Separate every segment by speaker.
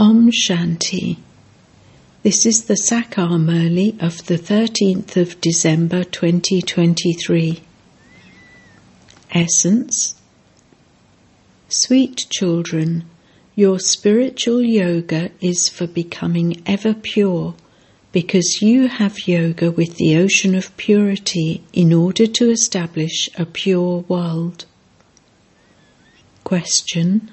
Speaker 1: Om Shanti. This is the Sakar Murli of the 13th of December 2023. Essence Sweet children, your spiritual yoga is for becoming ever pure because you have yoga with the ocean of purity in order to establish a pure world. Question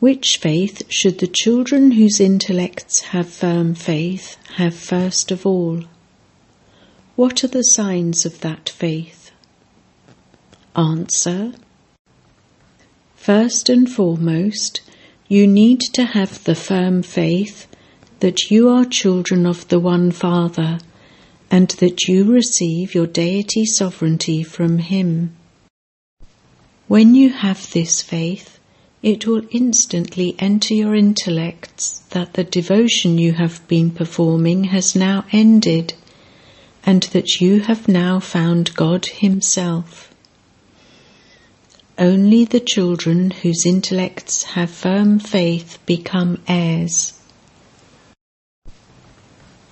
Speaker 1: which faith should the children whose intellects have firm faith have first of all? What are the signs of that faith? Answer First and foremost, you need to have the firm faith that you are children of the one Father and that you receive your deity sovereignty from Him. When you have this faith, it will instantly enter your intellects that the devotion you have been performing has now ended and that you have now found God Himself. Only the children whose intellects have firm faith become heirs.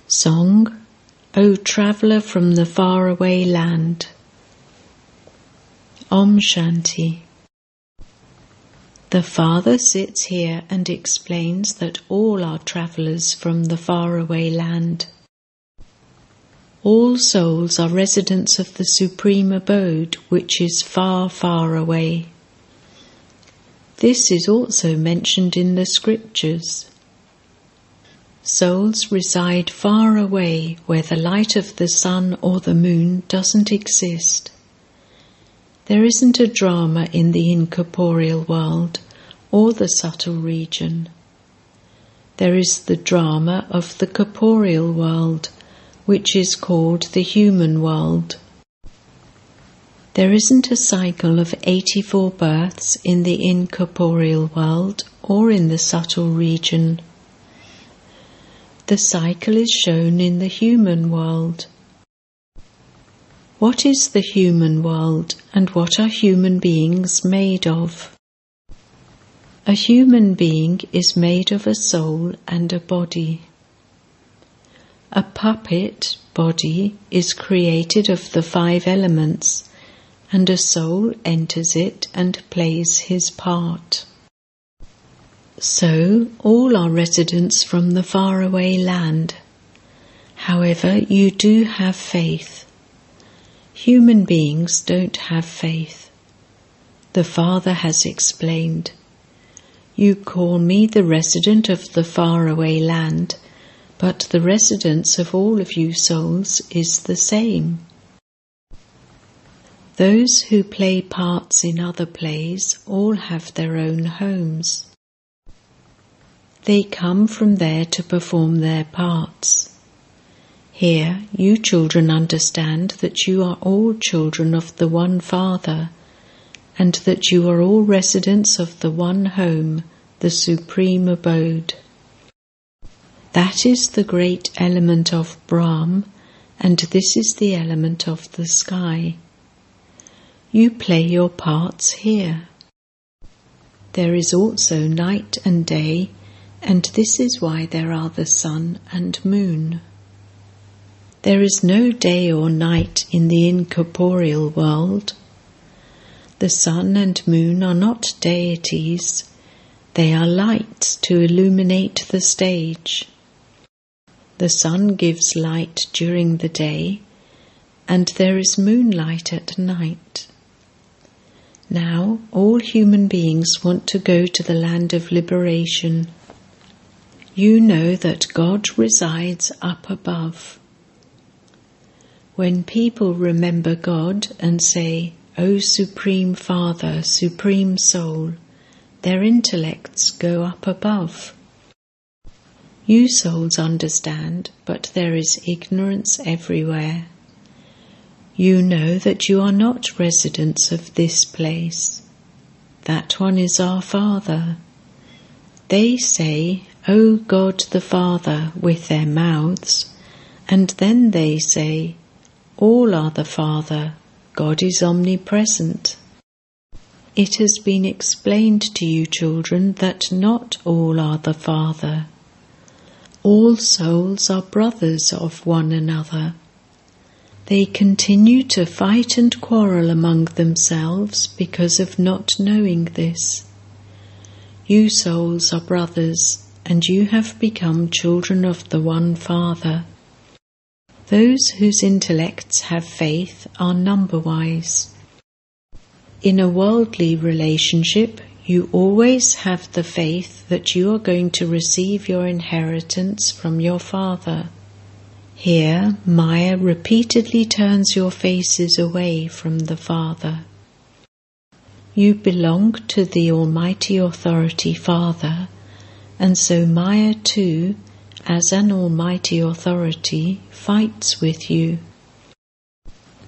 Speaker 1: Song, O traveller from the faraway land. Om Shanti. The Father sits here and explains that all are travellers from the faraway land. All souls are residents of the supreme abode which is far, far away. This is also mentioned in the scriptures. Souls reside far away where the light of the sun or the moon doesn't exist. There isn't a drama in the incorporeal world or the subtle region. There is the drama of the corporeal world, which is called the human world. There isn't a cycle of 84 births in the incorporeal world or in the subtle region. The cycle is shown in the human world. What is the human world and what are human beings made of? A human being is made of a soul and a body. A puppet body is created of the five elements, and a soul enters it and plays his part. So all are residents from the faraway land. However, you do have faith. Human beings don't have faith. The Father has explained. You call me the resident of the faraway land, but the residence of all of you souls is the same. Those who play parts in other plays all have their own homes. They come from there to perform their parts. Here, you children understand that you are all children of the one Father, and that you are all residents of the one home, the supreme abode. That is the great element of Brahm, and this is the element of the sky. You play your parts here. There is also night and day, and this is why there are the sun and moon. There is no day or night in the incorporeal world. The sun and moon are not deities, they are lights to illuminate the stage. The sun gives light during the day, and there is moonlight at night. Now, all human beings want to go to the land of liberation. You know that God resides up above. When people remember God and say, O Supreme Father, Supreme Soul, their intellects go up above. You souls understand, but there is ignorance everywhere. You know that you are not residents of this place. That one is our Father. They say, O God the Father, with their mouths, and then they say, all are the Father, God is omnipresent. It has been explained to you, children, that not all are the Father. All souls are brothers of one another. They continue to fight and quarrel among themselves because of not knowing this. You souls are brothers, and you have become children of the one Father. Those whose intellects have faith are number wise. In a worldly relationship, you always have the faith that you are going to receive your inheritance from your Father. Here, Maya repeatedly turns your faces away from the Father. You belong to the Almighty Authority Father, and so Maya too, as an Almighty Authority, fights with you.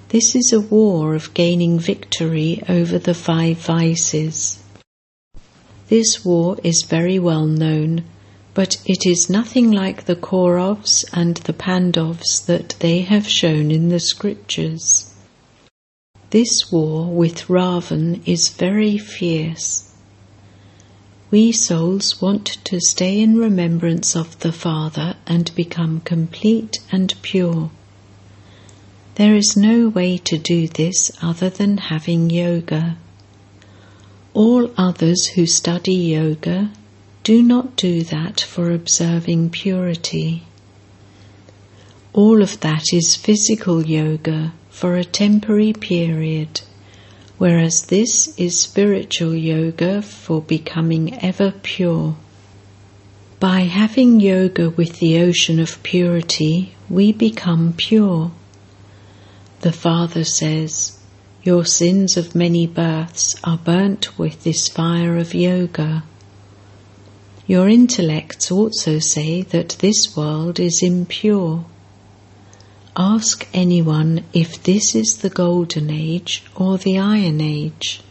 Speaker 1: This is a war of gaining victory over the five vices. This war is very well known but it is nothing like the Kauravas and the Pandavas that they have shown in the scriptures. This war with Ravan is very fierce. We souls want to stay in remembrance of the Father and become complete and pure. There is no way to do this other than having yoga. All others who study yoga do not do that for observing purity. All of that is physical yoga for a temporary period, whereas this is spiritual yoga for becoming ever pure. By having yoga with the ocean of purity, we become pure. The Father says, Your sins of many births are burnt with this fire of yoga. Your intellects also say that this world is impure. Ask anyone if this is the Golden Age or the Iron Age.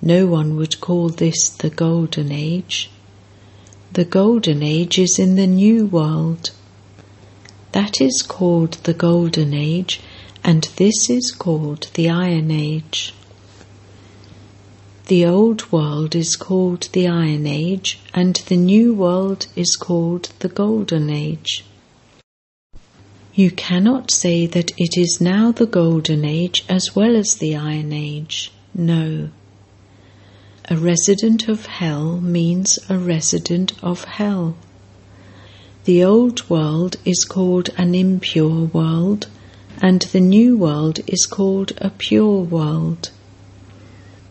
Speaker 1: No one would call this the Golden Age. The Golden Age is in the New World. That is called the Golden Age, and this is called the Iron Age. The Old World is called the Iron Age, and the New World is called the Golden Age. You cannot say that it is now the Golden Age as well as the Iron Age. No. A resident of hell means a resident of hell. The old world is called an impure world, and the new world is called a pure world.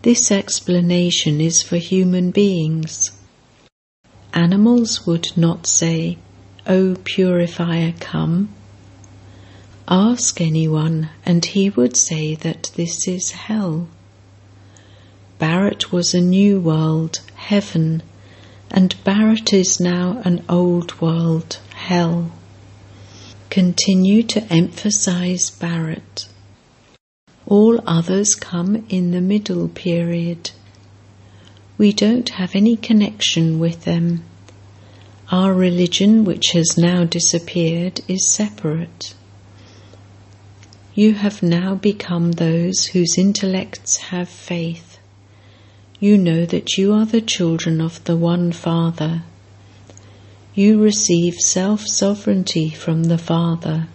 Speaker 1: This explanation is for human beings. Animals would not say, O purifier, come. Ask anyone, and he would say that this is hell. Bharat was a new world, heaven, and Bharat is now an old world, hell. Continue to emphasize Bharat. All others come in the middle period. We don't have any connection with them. Our religion, which has now disappeared, is separate. You have now become those whose intellects have faith. You know that you are the children of the one Father. You receive self sovereignty from the Father.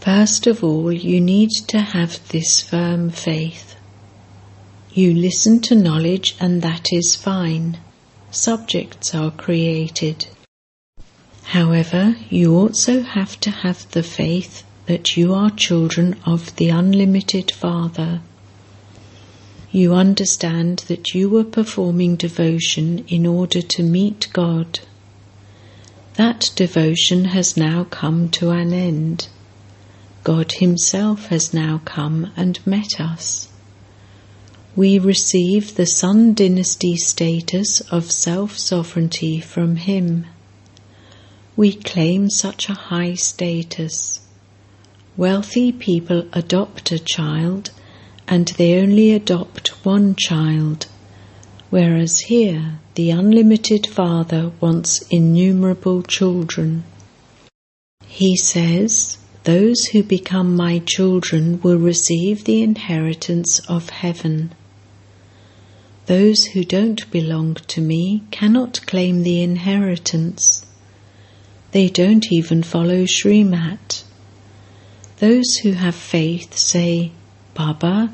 Speaker 1: First of all, you need to have this firm faith. You listen to knowledge, and that is fine. Subjects are created. However, you also have to have the faith that you are children of the unlimited Father. You understand that you were performing devotion in order to meet God. That devotion has now come to an end. God Himself has now come and met us. We receive the Sun Dynasty status of self sovereignty from Him. We claim such a high status. Wealthy people adopt a child and they only adopt one child, whereas here the unlimited Father wants innumerable children. He says, those who become my children will receive the inheritance of heaven. Those who don't belong to me cannot claim the inheritance. They don't even follow Srimat. Those who have faith say, Baba,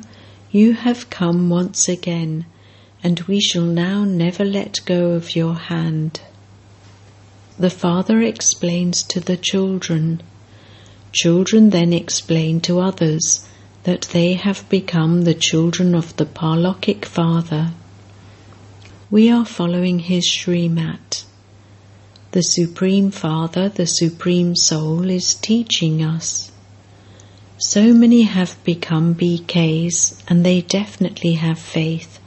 Speaker 1: you have come once again, and we shall now never let go of your hand. The father explains to the children. Children then explain to others that they have become the children of the Parlokic Father. We are following his Srimat. The Supreme Father, the Supreme Soul, is teaching us. So many have become BKs and they definitely have faith,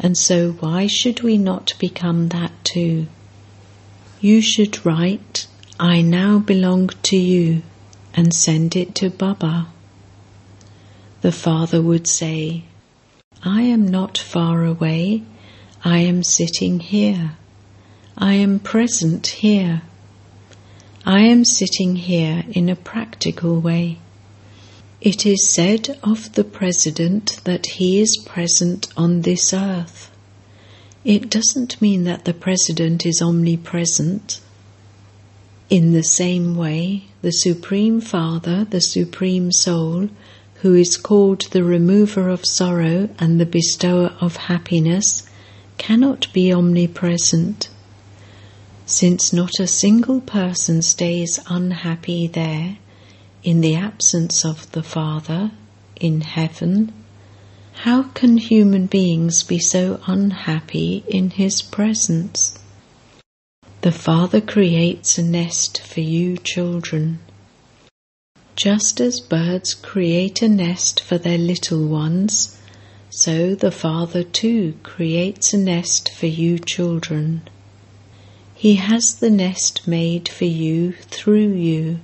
Speaker 1: and so why should we not become that too? You should write, I now belong to you, and send it to Baba. The father would say, I am not far away, I am sitting here. I am present here. I am sitting here in a practical way. It is said of the President that he is present on this earth. It doesn't mean that the President is omnipresent. In the same way, the Supreme Father, the Supreme Soul, who is called the remover of sorrow and the bestower of happiness, cannot be omnipresent since not a single person stays unhappy there in the absence of the Father in heaven, how can human beings be so unhappy in His presence? The Father creates a nest for you children. Just as birds create a nest for their little ones, so the Father too creates a nest for you children. He has the nest made for you through you.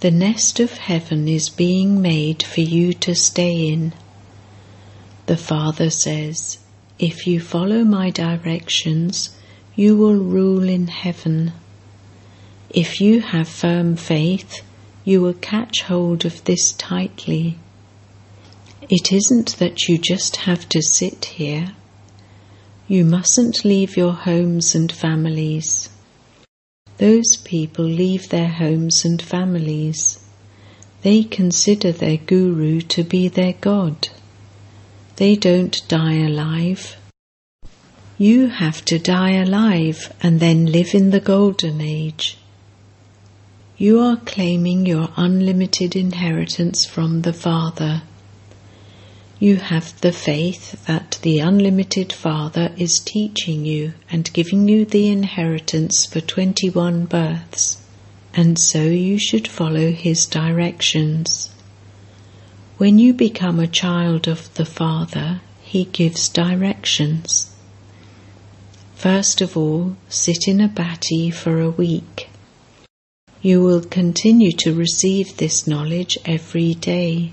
Speaker 1: The nest of heaven is being made for you to stay in. The Father says, If you follow my directions, you will rule in heaven. If you have firm faith, you will catch hold of this tightly. It isn't that you just have to sit here you mustn't leave your homes and families. Those people leave their homes and families. They consider their guru to be their God. They don't die alive. You have to die alive and then live in the golden age. You are claiming your unlimited inheritance from the Father you have the faith that the unlimited Father is teaching you and giving you the inheritance for 21 births, and so you should follow his directions. When you become a child of the Father, he gives directions. First of all, sit in a bhatti for a week. You will continue to receive this knowledge every day.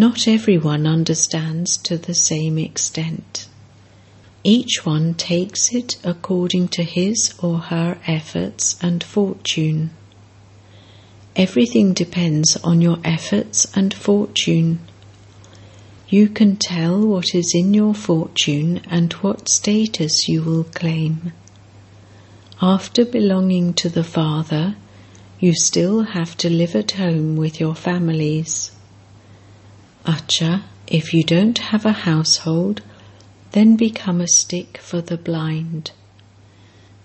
Speaker 1: Not everyone understands to the same extent. Each one takes it according to his or her efforts and fortune. Everything depends on your efforts and fortune. You can tell what is in your fortune and what status you will claim. After belonging to the Father, you still have to live at home with your families. Acha, if you don't have a household, then become a stick for the blind.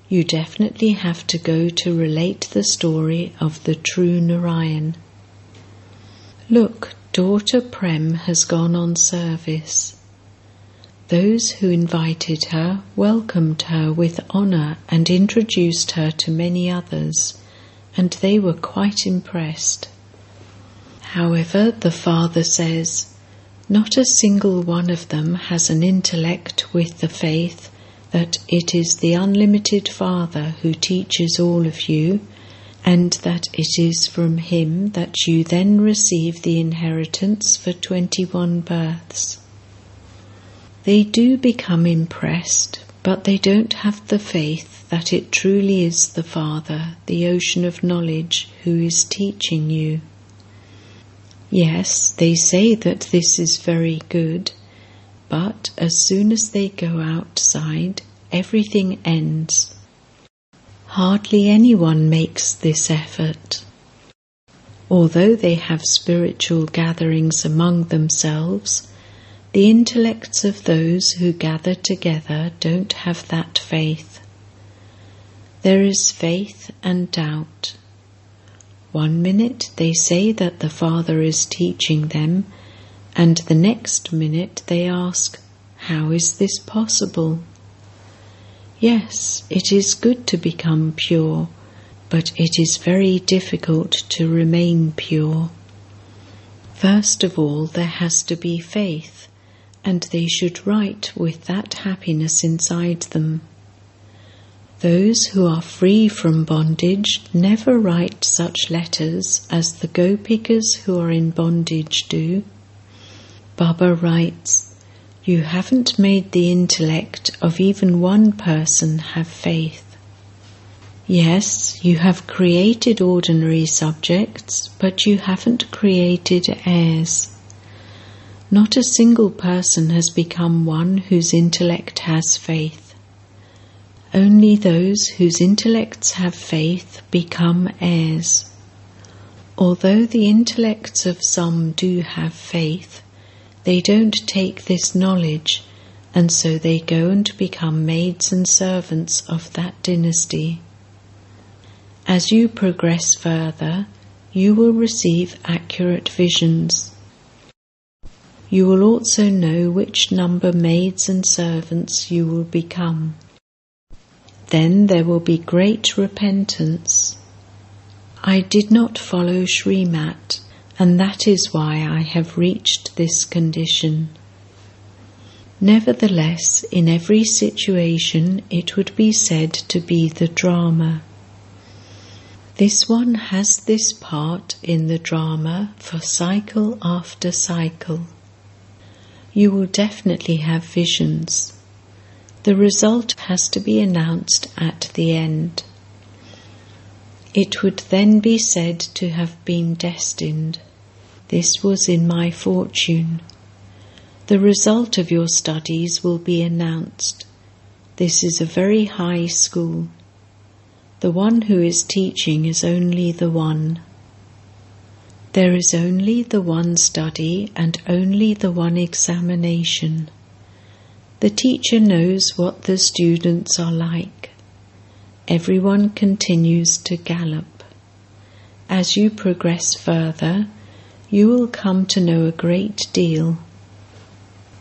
Speaker 1: You definitely have to go to relate the story of the true Narayan. Look, daughter Prem has gone on service. Those who invited her welcomed her with honour and introduced her to many others, and they were quite impressed. However, the Father says, not a single one of them has an intellect with the faith that it is the unlimited Father who teaches all of you, and that it is from Him that you then receive the inheritance for 21 births. They do become impressed, but they don't have the faith that it truly is the Father, the ocean of knowledge, who is teaching you. Yes, they say that this is very good, but as soon as they go outside, everything ends. Hardly anyone makes this effort. Although they have spiritual gatherings among themselves, the intellects of those who gather together don't have that faith. There is faith and doubt. One minute they say that the Father is teaching them, and the next minute they ask, How is this possible? Yes, it is good to become pure, but it is very difficult to remain pure. First of all, there has to be faith, and they should write with that happiness inside them. Those who are free from bondage never write such letters as the gopikas who are in bondage do. Baba writes, You haven't made the intellect of even one person have faith. Yes, you have created ordinary subjects, but you haven't created heirs. Not a single person has become one whose intellect has faith. Only those whose intellects have faith become heirs. Although the intellects of some do have faith, they don't take this knowledge, and so they go and become maids and servants of that dynasty. As you progress further, you will receive accurate visions. You will also know which number maids and servants you will become. Then there will be great repentance. I did not follow Srimat, and that is why I have reached this condition. Nevertheless, in every situation, it would be said to be the drama. This one has this part in the drama for cycle after cycle. You will definitely have visions. The result has to be announced at the end. It would then be said to have been destined. This was in my fortune. The result of your studies will be announced. This is a very high school. The one who is teaching is only the one. There is only the one study and only the one examination. The teacher knows what the students are like. Everyone continues to gallop. As you progress further, you will come to know a great deal.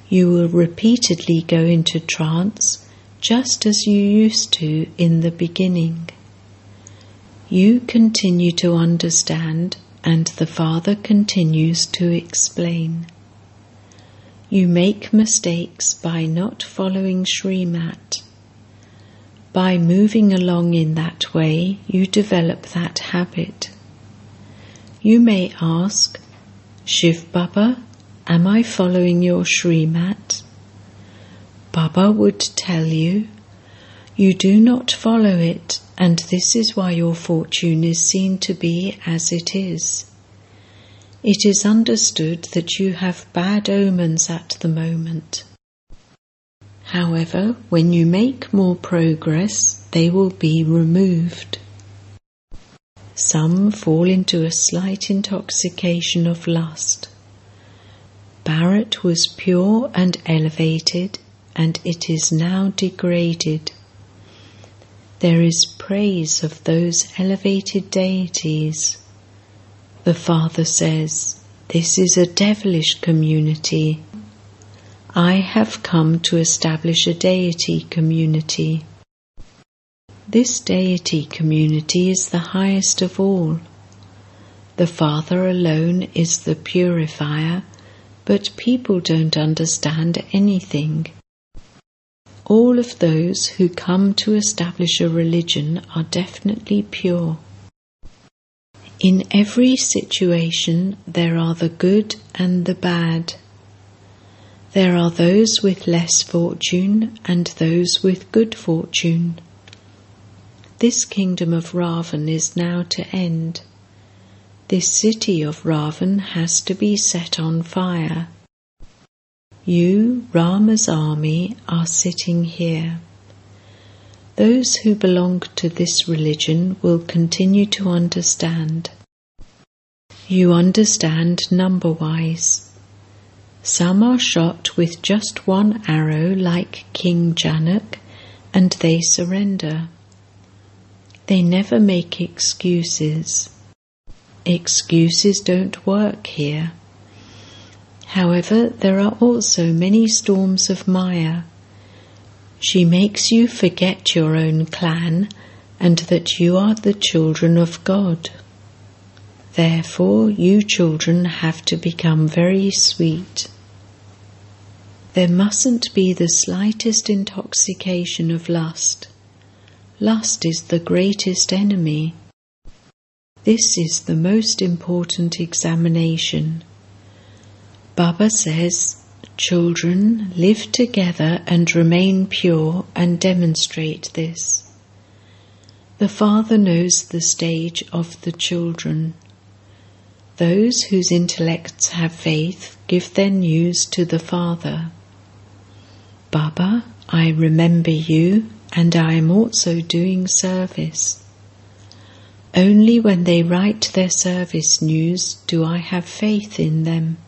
Speaker 1: You will repeatedly go into trance just as you used to in the beginning. You continue to understand, and the Father continues to explain. You make mistakes by not following Srimat. By moving along in that way, you develop that habit. You may ask, Shiv Baba, am I following your Srimat? Baba would tell you, you do not follow it and this is why your fortune is seen to be as it is. It is understood that you have bad omens at the moment. However, when you make more progress, they will be removed. Some fall into a slight intoxication of lust. Bharat was pure and elevated, and it is now degraded. There is praise of those elevated deities. The Father says, This is a devilish community. I have come to establish a deity community. This deity community is the highest of all. The Father alone is the purifier, but people don't understand anything. All of those who come to establish a religion are definitely pure. In every situation, there are the good and the bad. There are those with less fortune and those with good fortune. This kingdom of Ravan is now to end. This city of Ravan has to be set on fire. You, Rama's army, are sitting here. Those who belong to this religion will continue to understand. You understand number wise. Some are shot with just one arrow, like King Janak, and they surrender. They never make excuses. Excuses don't work here. However, there are also many storms of Maya. She makes you forget your own clan and that you are the children of God. Therefore, you children have to become very sweet. There mustn't be the slightest intoxication of lust. Lust is the greatest enemy. This is the most important examination. Baba says, Children, live together and remain pure and demonstrate this. The Father knows the stage of the children. Those whose intellects have faith give their news to the Father. Baba, I remember you and I am also doing service. Only when they write their service news do I have faith in them.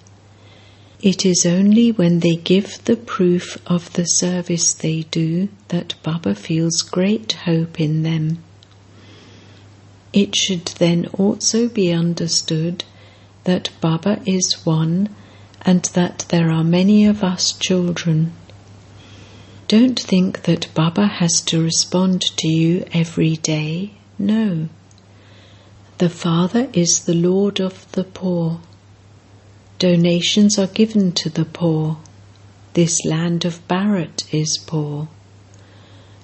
Speaker 1: It is only when they give the proof of the service they do that Baba feels great hope in them. It should then also be understood that Baba is one and that there are many of us children. Don't think that Baba has to respond to you every day. No. The Father is the Lord of the poor. Donations are given to the poor. This land of Bharat is poor.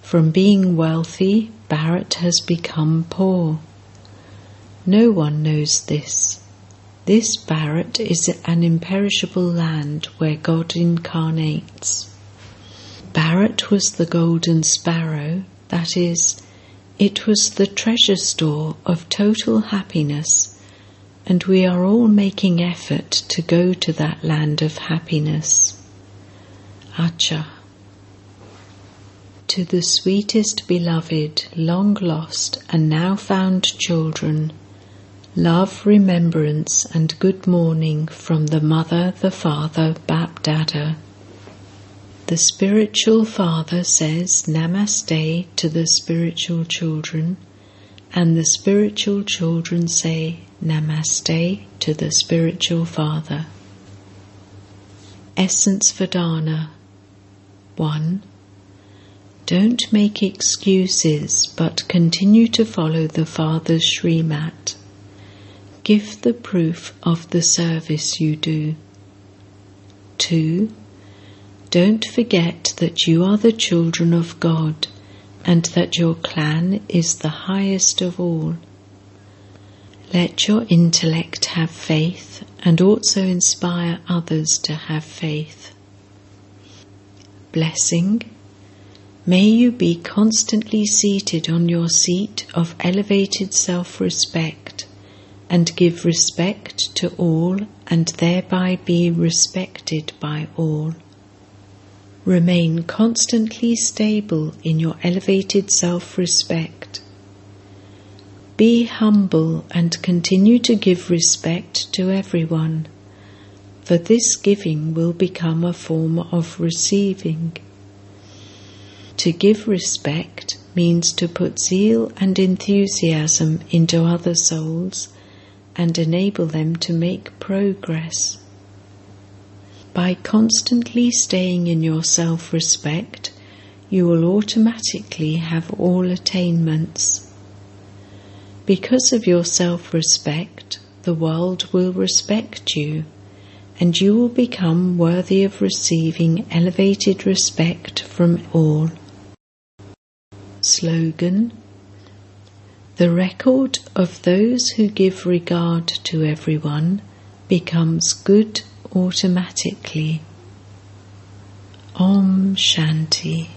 Speaker 1: From being wealthy, Bharat has become poor. No one knows this. This Bharat is an imperishable land where God incarnates. Bharat was the golden sparrow, that is, it was the treasure store of total happiness and we are all making effort to go to that land of happiness. Acha. To the sweetest beloved, long lost and now found children, love, remembrance, and good morning from the Mother, the Father, Bapdada. The spiritual father says Namaste to the spiritual children, and the spiritual children say Namaste to the spiritual father. Essence for dharna 1. Don't make excuses but continue to follow the Father's Srimat. Give the proof of the service you do. 2. Don't forget that you are the children of God and that your clan is the highest of all. Let your intellect have faith and also inspire others to have faith. Blessing. May you be constantly seated on your seat of elevated self respect and give respect to all and thereby be respected by all. Remain constantly stable in your elevated self respect be humble and continue to give respect to everyone, for this giving will become a form of receiving. To give respect means to put zeal and enthusiasm into other souls and enable them to make progress. By constantly staying in your self respect, you will automatically have all attainments. Because of your self respect, the world will respect you, and you will become worthy of receiving elevated respect from all. Slogan The record of those who give regard to everyone becomes good automatically. Om Shanti.